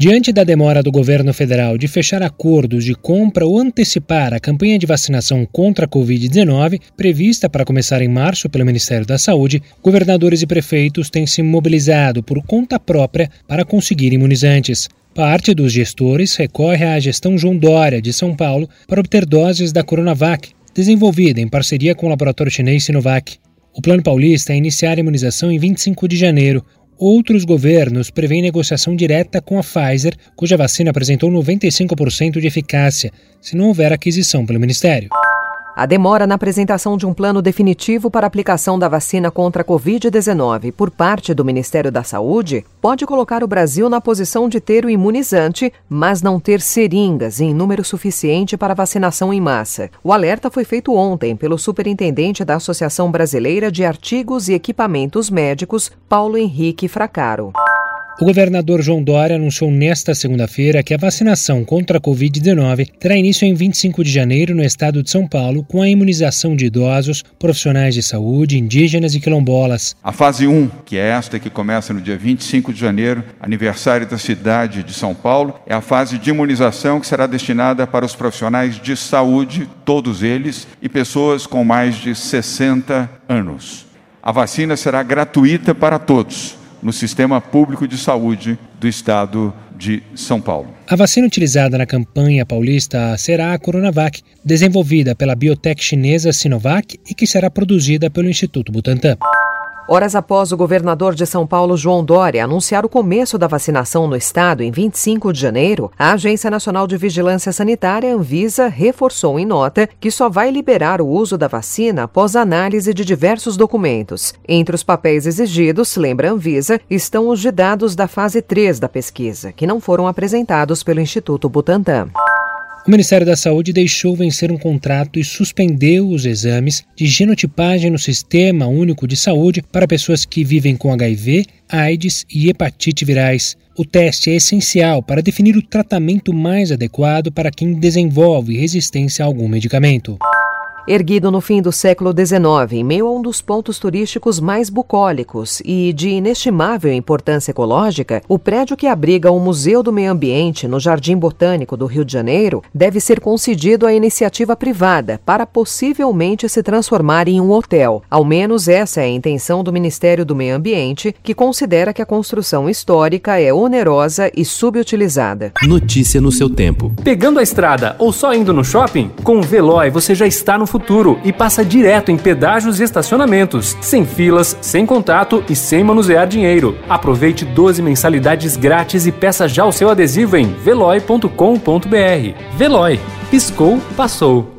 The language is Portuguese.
Diante da demora do governo federal de fechar acordos de compra ou antecipar a campanha de vacinação contra a Covid-19, prevista para começar em março pelo Ministério da Saúde, governadores e prefeitos têm se mobilizado por conta própria para conseguir imunizantes. Parte dos gestores recorre à gestão João Dória, de São Paulo, para obter doses da Coronavac, desenvolvida em parceria com o laboratório chinês Sinovac. O Plano Paulista é iniciar a imunização em 25 de janeiro, Outros governos prevêem negociação direta com a Pfizer, cuja vacina apresentou 95% de eficácia, se não houver aquisição pelo Ministério. A demora na apresentação de um plano definitivo para aplicação da vacina contra a Covid-19 por parte do Ministério da Saúde pode colocar o Brasil na posição de ter o imunizante, mas não ter seringas em número suficiente para vacinação em massa. O alerta foi feito ontem pelo superintendente da Associação Brasileira de Artigos e Equipamentos Médicos, Paulo Henrique Fracaro. O governador João Dória anunciou nesta segunda-feira que a vacinação contra a Covid-19 terá início em 25 de janeiro no estado de São Paulo, com a imunização de idosos, profissionais de saúde, indígenas e quilombolas. A fase 1, que é esta que começa no dia 25 de janeiro, aniversário da cidade de São Paulo, é a fase de imunização que será destinada para os profissionais de saúde, todos eles, e pessoas com mais de 60 anos. A vacina será gratuita para todos no sistema público de saúde do estado de São Paulo. A vacina utilizada na campanha paulista será a Coronavac, desenvolvida pela biotech chinesa Sinovac e que será produzida pelo Instituto Butantan. Horas após o governador de São Paulo, João Dória, anunciar o começo da vacinação no estado em 25 de janeiro, a Agência Nacional de Vigilância Sanitária, Anvisa, reforçou em nota que só vai liberar o uso da vacina após análise de diversos documentos. Entre os papéis exigidos, lembra a Anvisa, estão os de dados da fase 3 da pesquisa, que não foram apresentados pelo Instituto Butantan. O Ministério da Saúde deixou vencer um contrato e suspendeu os exames de genotipagem no Sistema Único de Saúde para pessoas que vivem com HIV, AIDS e hepatite virais. O teste é essencial para definir o tratamento mais adequado para quem desenvolve resistência a algum medicamento. Erguido no fim do século XIX, em meio a um dos pontos turísticos mais bucólicos e de inestimável importância ecológica, o prédio que abriga o Museu do Meio Ambiente no Jardim Botânico do Rio de Janeiro deve ser concedido à iniciativa privada para possivelmente se transformar em um hotel. Ao menos essa é a intenção do Ministério do Meio Ambiente, que considera que a construção histórica é onerosa e subutilizada. Notícia no seu tempo. Pegando a estrada ou só indo no shopping? Com o Veloy você já está no futuro futuro e passa direto em pedágios e estacionamentos, sem filas, sem contato e sem manusear dinheiro. Aproveite 12 mensalidades grátis e peça já o seu adesivo em veloi.com.br. Veloy. Piscou, passou.